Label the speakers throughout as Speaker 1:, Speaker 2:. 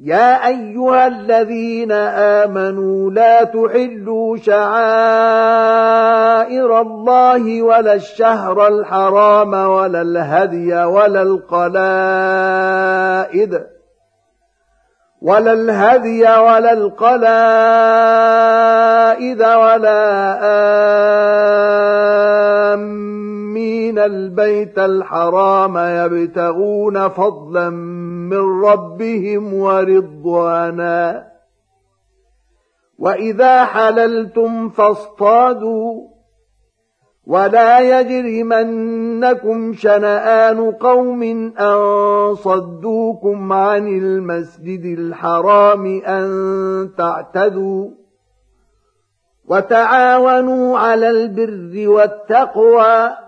Speaker 1: يا أيها الذين آمنوا لا تحلوا شعائر الله ولا الشهر الحرام ولا الهدي ولا القلائد ولا الهدي ولا القلائد ولا آمين البيت الحرام يبتغون فضلا من ربهم ورضوانا. وإذا حللتم فاصطادوا. ولا يجرمنكم شنآن قوم أن صدوكم عن المسجد الحرام أن تعتدوا. وتعاونوا على البر والتقوى.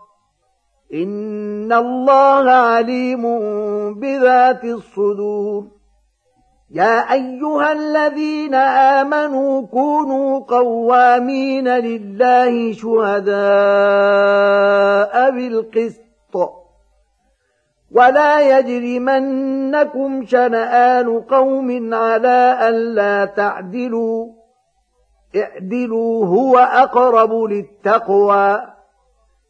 Speaker 1: إن الله عليم بذات الصدور يا أيها الذين آمنوا كونوا قوامين لله شهداء بالقسط ولا يجرمنكم شنآن قوم على ألا تعدلوا اعدلوا هو أقرب للتقوى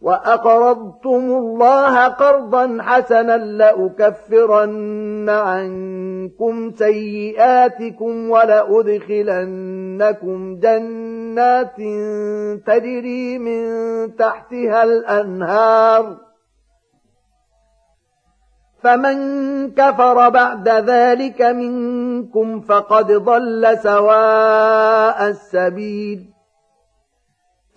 Speaker 1: وأقرضتم الله قرضا حسنا لأكفرن عنكم سيئاتكم ولأدخلنكم جنات تجري من تحتها الأنهار فمن كفر بعد ذلك منكم فقد ضل سواء السبيل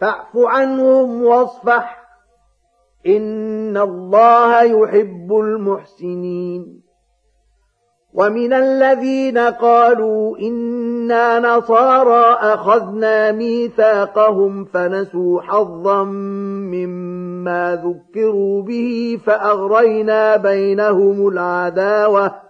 Speaker 1: فاعف عنهم واصفح. إن الله يحب المحسنين. ومن الذين قالوا إنا نصارى أخذنا ميثاقهم فنسوا حظا مما ذكروا به فأغرينا بينهم العداوة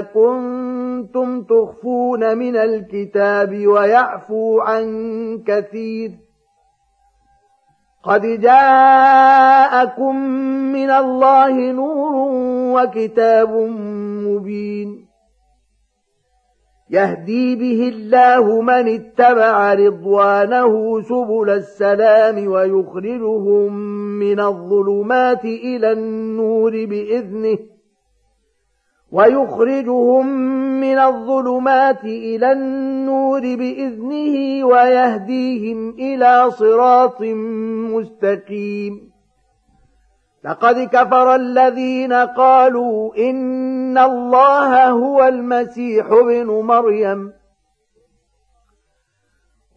Speaker 1: كنتم تخفون من الكتاب ويعفو عن كثير. قد جاءكم من الله نور وكتاب مبين. يهدي به الله من اتبع رضوانه سبل السلام ويخرجهم من الظلمات إلى النور بإذنه. ويخرجهم من الظلمات إلى النور بإذنه ويهديهم إلى صراط مستقيم. لقد كفر الذين قالوا إن الله هو المسيح ابن مريم.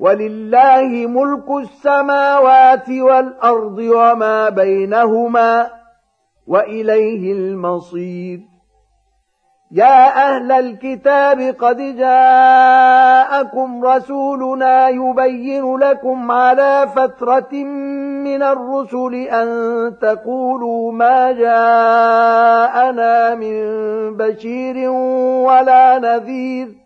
Speaker 1: ولله ملك السماوات والأرض وما بينهما وإليه المصير. يا أهل الكتاب قد جاءكم رسولنا يبين لكم على فترة من الرسل أن تقولوا ما جاءنا من بشير ولا نذير.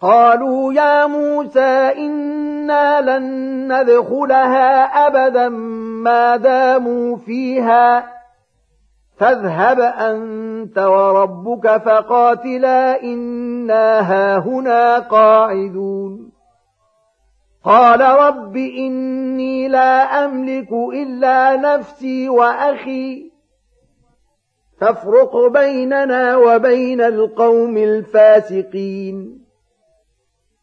Speaker 1: قالوا يا موسى إنا لن ندخلها أبدا ما داموا فيها. فاذهب أنت وربك فقاتلا إنا هاهنا قاعدون. قال رب إني لا أملك إلا نفسي وأخي. فافرق بيننا وبين القوم الفاسقين.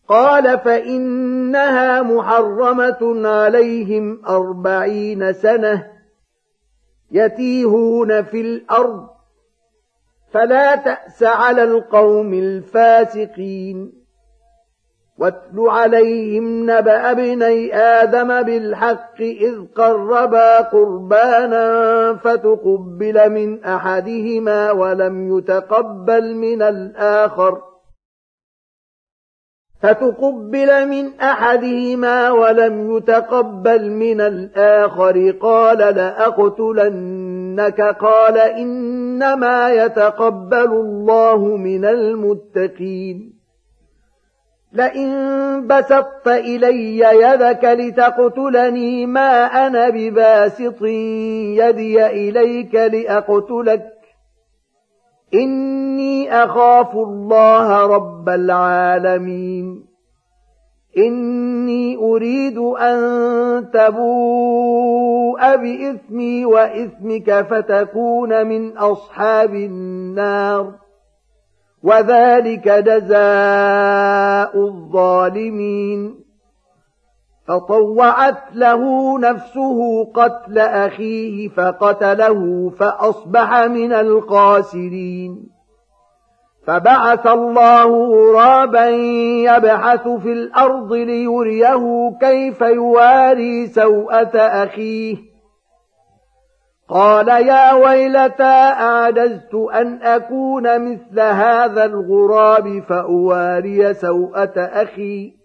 Speaker 1: قال فإنها محرمة عليهم أربعين سنة يتيهون في الأرض فلا تأس على القوم الفاسقين. واتل عليهم نبأ ابني آدم بالحق إذ قربا قربانا فتقبل من أحدهما ولم يتقبل من الآخر. فتقبل من أحدهما ولم يتقبل من الآخر قال لأقتلنك قال إنما يتقبل الله من المتقين. لئن بسطت إلي يدك لتقتلني ما أنا بباسط يدي إليك لأقتلك. إني أخاف الله رب العالمين. إني أريد أن تبوء بإثمي وإثمك فتكون من أصحاب النار. وذلك جزاء الظالمين. فطوعت له نفسه قتل أخيه فقتله فأصبح من الخاسرين فبعث الله غرابا يبحث في الأرض ليريه كيف يواري سوءة أخيه. قال يا ويلتى أعجزت أن أكون مثل هذا الغراب فأواري سوءة أخي.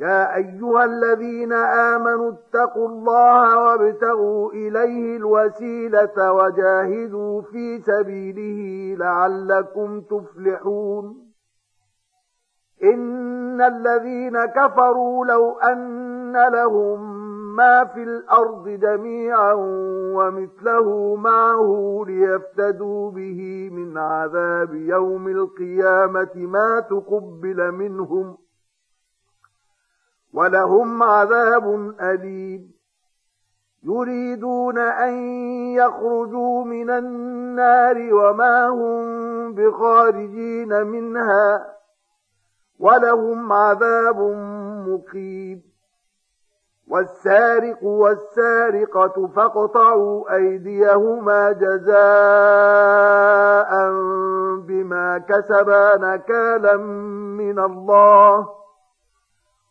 Speaker 1: يا أيها الذين آمنوا اتقوا الله وابتغوا إليه الوسيلة وجاهدوا في سبيله لعلكم تفلحون. إن الذين كفروا لو أن لهم ما في الأرض جميعا ومثله معه ليفتدوا به من عذاب يوم القيامة ما تقبل منهم ۖ ولهم عذاب أليم. يريدون أن يخرجوا من النار وما هم بخارجين منها ولهم عذاب مقيم. والسارق والسارقة فاقطعوا أيديهما جزاء بما كسبا نكالا من الله.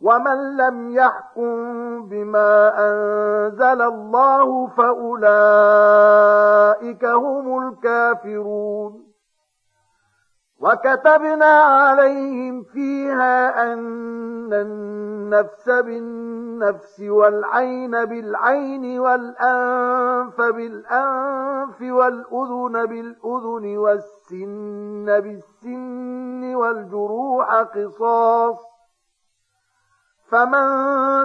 Speaker 1: ومن لم يحكم بما أنزل الله فأولئك هم الكافرون وكتبنا عليهم فيها أن النفس بالنفس والعين بالعين والأنف بالأنف والأذن بالأذن والسن بالسن والجروح قصاص فمن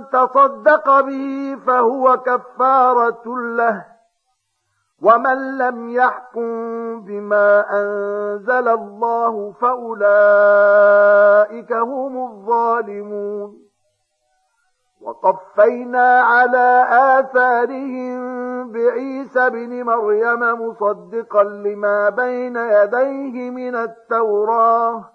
Speaker 1: تصدق به فهو كفارة له ومن لم يحكم بما أنزل الله فأولئك هم الظالمون. وقفينا على آثارهم بعيسى بن مريم مصدقا لما بين يديه من التوراه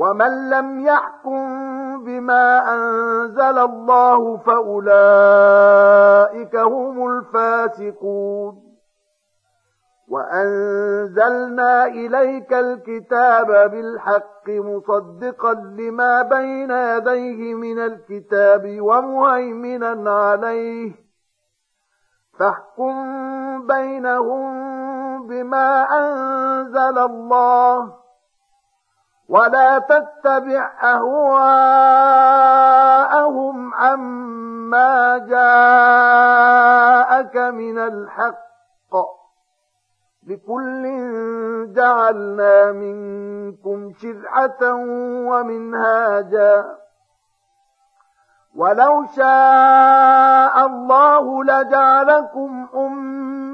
Speaker 1: ومن لم يحكم بما أنزل الله فأولئك هم الفاسقون. وأنزلنا إليك الكتاب بالحق مصدقا لما بين يديه من الكتاب ومهيمنا عليه. فاحكم بينهم بما أنزل الله ولا تتبع أهواءهم عما جاءك من الحق. لكل جعلنا منكم شرعة ومنهاجا. ولو شاء الله لجعلكم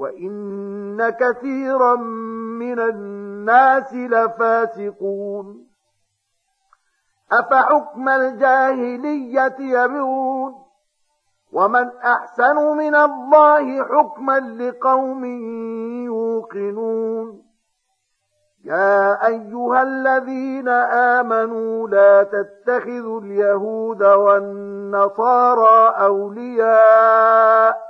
Speaker 1: وإن كثيرا من الناس لفاسقون. أفحكم الجاهلية يبغون؟ ومن أحسن من الله حكما لقوم يوقنون. يا أيها الذين آمنوا لا تتخذوا اليهود والنصارى أولياء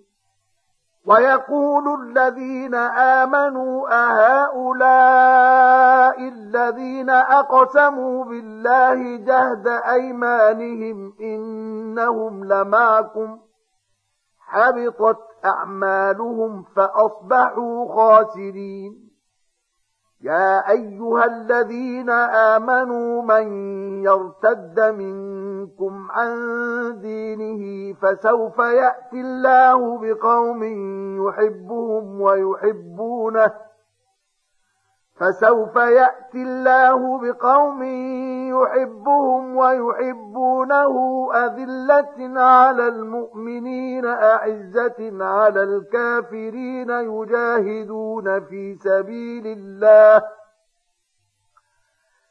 Speaker 1: ويقول الذين آمنوا أهؤلاء الذين أقسموا بالله جهد أيمانهم إنهم لمعكم حبطت أعمالهم فأصبحوا خاسرين. يا أيها الذين آمنوا من يرتد منكم عن دينه فسوف يأتي الله بقوم يحبهم ويحبونه فسوف يأتي الله بقوم يحبهم ويحبونه أذلة على المؤمنين أعزة على الكافرين يجاهدون في سبيل الله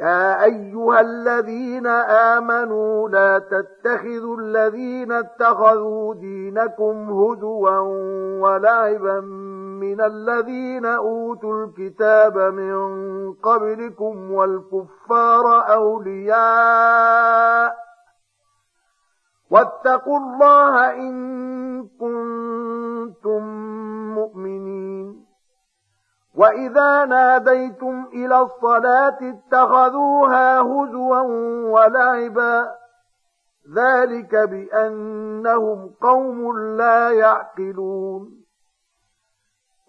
Speaker 1: يا أيها الذين آمنوا لا تتخذوا الذين اتخذوا دينكم هزوا ولعبا من الذين أوتوا الكتاب من قبلكم والكفار أولياء واتقوا الله إن كنتم مؤمنين وإذا ناديتم إلى الصلاة اتخذوها هزوا ولعبا. ذلك بأنهم قوم لا يعقلون.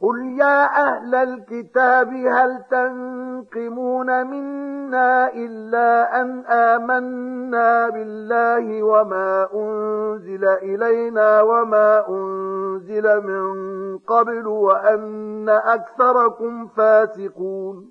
Speaker 1: قل يا أهل الكتاب هل تنقمون منا إلا أن آمنا بالله وما أنزل إلينا وما أنزل من قبل وأن أكثركم فاسقون؟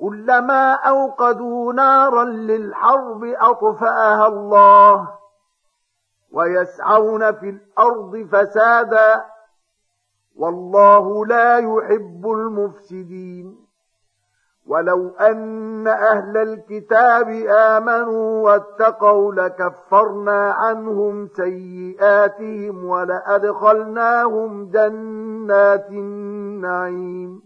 Speaker 1: كلما أوقدوا نارا للحرب أطفأها الله ويسعون في الأرض فسادا والله لا يحب المفسدين ولو أن أهل الكتاب آمنوا واتقوا لكفرنا عنهم سيئاتهم ولأدخلناهم جنات النعيم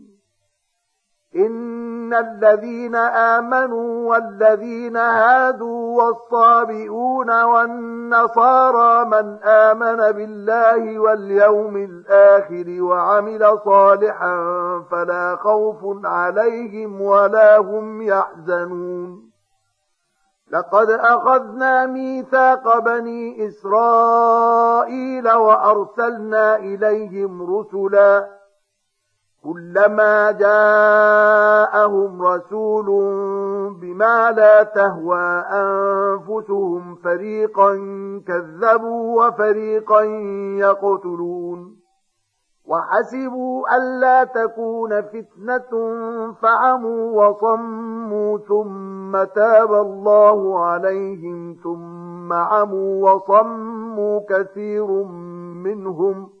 Speaker 1: إن الذين آمنوا والذين هادوا والصابئون والنصارى من آمن بالله واليوم الآخر وعمل صالحا فلا خوف عليهم ولا هم يحزنون لقد أخذنا ميثاق بني إسرائيل وأرسلنا إليهم رسلاً كلما جاءهم رسول بما لا تهوى أنفسهم فريقا كذبوا وفريقا يقتلون وحسبوا ألا تكون فتنة فعموا وصموا ثم تاب الله عليهم ثم عموا وصموا كثير منهم ۖ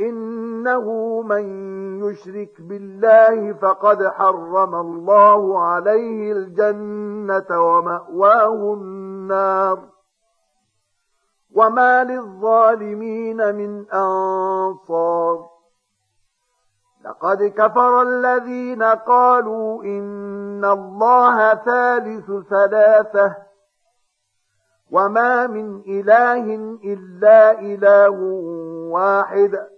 Speaker 1: إنه من يشرك بالله فقد حرم الله عليه الجنة ومأواه النار. وما للظالمين من أنصار. لقد كفر الذين قالوا إن الله ثالث ثلاثة. وما من إله إلا إله واحد.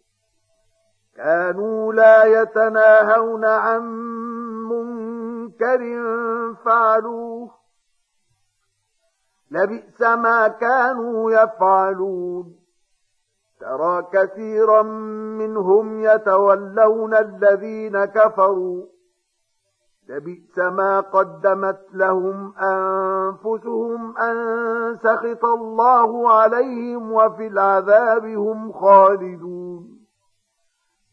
Speaker 1: كانوا لا يتناهون عن منكر فعلوه. لبئس ما كانوا يفعلون. ترى كثيرا منهم يتولون الذين كفروا. لبئس ما قدمت لهم أنفسهم أن سخط الله عليهم وفي العذاب هم خالدون.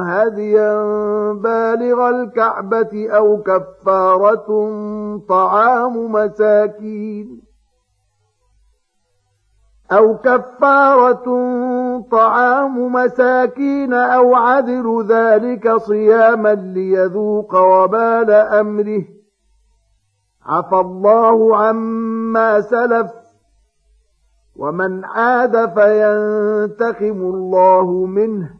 Speaker 1: هديا بالغ الكعبة أو كفارة طعام مساكين أو كفارة طعام مساكين أو عدل ذلك صياما ليذوق وبال أمره عفى الله عما سلف ومن عاد فينتقم الله منه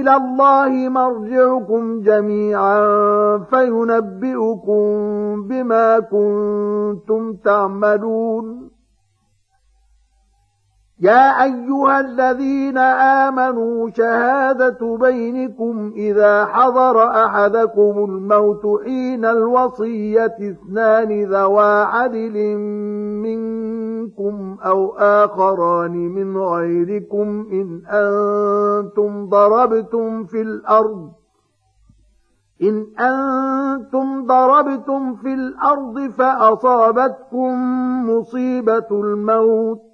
Speaker 1: إلى الله مرجعكم جميعا فينبئكم بما كنتم تعملون. يا أيها الذين آمنوا شهادة بينكم إذا حضر أحدكم الموت حين الوصية اثنان ذوا عدل منكم أو آخران من غيركم إن أنتم ضربتم في الأرض إن أنتم ضربتم في الأرض فأصابتكم مصيبة الموت.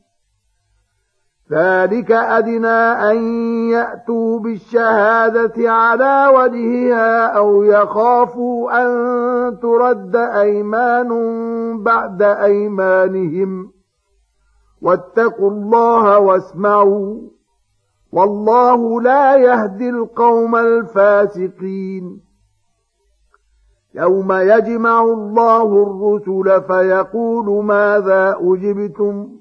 Speaker 1: ذلك أدنى أن يأتوا بالشهادة على وجهها أو يخافوا أن ترد أيمان بعد أيمانهم. واتقوا الله واسمعوا والله لا يهدي القوم الفاسقين. يوم يجمع الله الرسل فيقول ماذا أجبتم؟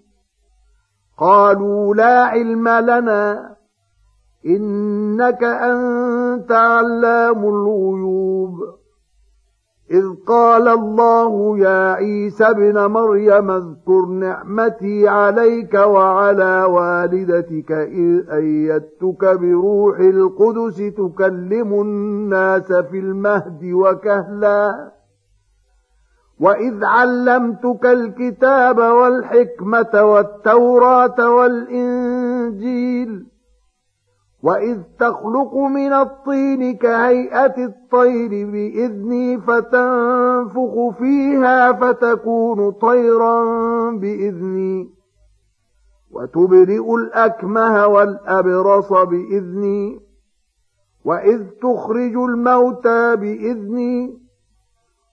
Speaker 1: قالوا لا علم لنا إنك أنت علام الغيوب. إذ قال الله يا عيسى ابن مريم اذكر نعمتي عليك وعلى والدتك إذ أيدتك بروح القدس تكلم الناس في المهد وكهلا. واذ علمتك الكتاب والحكمه والتوراه والانجيل واذ تخلق من الطين كهيئه الطير باذني فتنفخ فيها فتكون طيرا باذني وتبرئ الاكمه والابرص باذني واذ تخرج الموتى باذني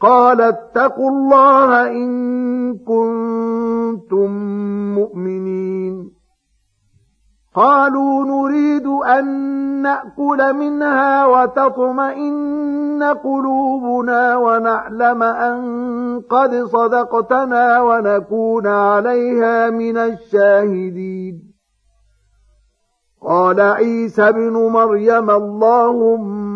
Speaker 1: قال اتقوا الله إن كنتم مؤمنين. قالوا نريد أن نأكل منها وتطمئن قلوبنا ونعلم أن قد صدقتنا ونكون عليها من الشاهدين. قال عيسى ابن مريم اللهم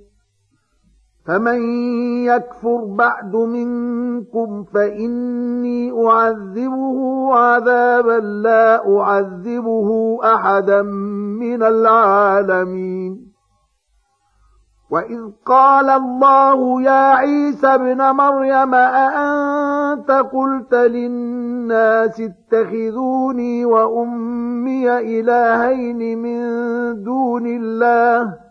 Speaker 1: فمن يكفر بعد منكم فإني أعذبه عذابا لا أعذبه أحدا من العالمين. وإذ قال الله يا عيسى ابن مريم أأنت قلت للناس اتخذوني وأمي إلهين من دون الله؟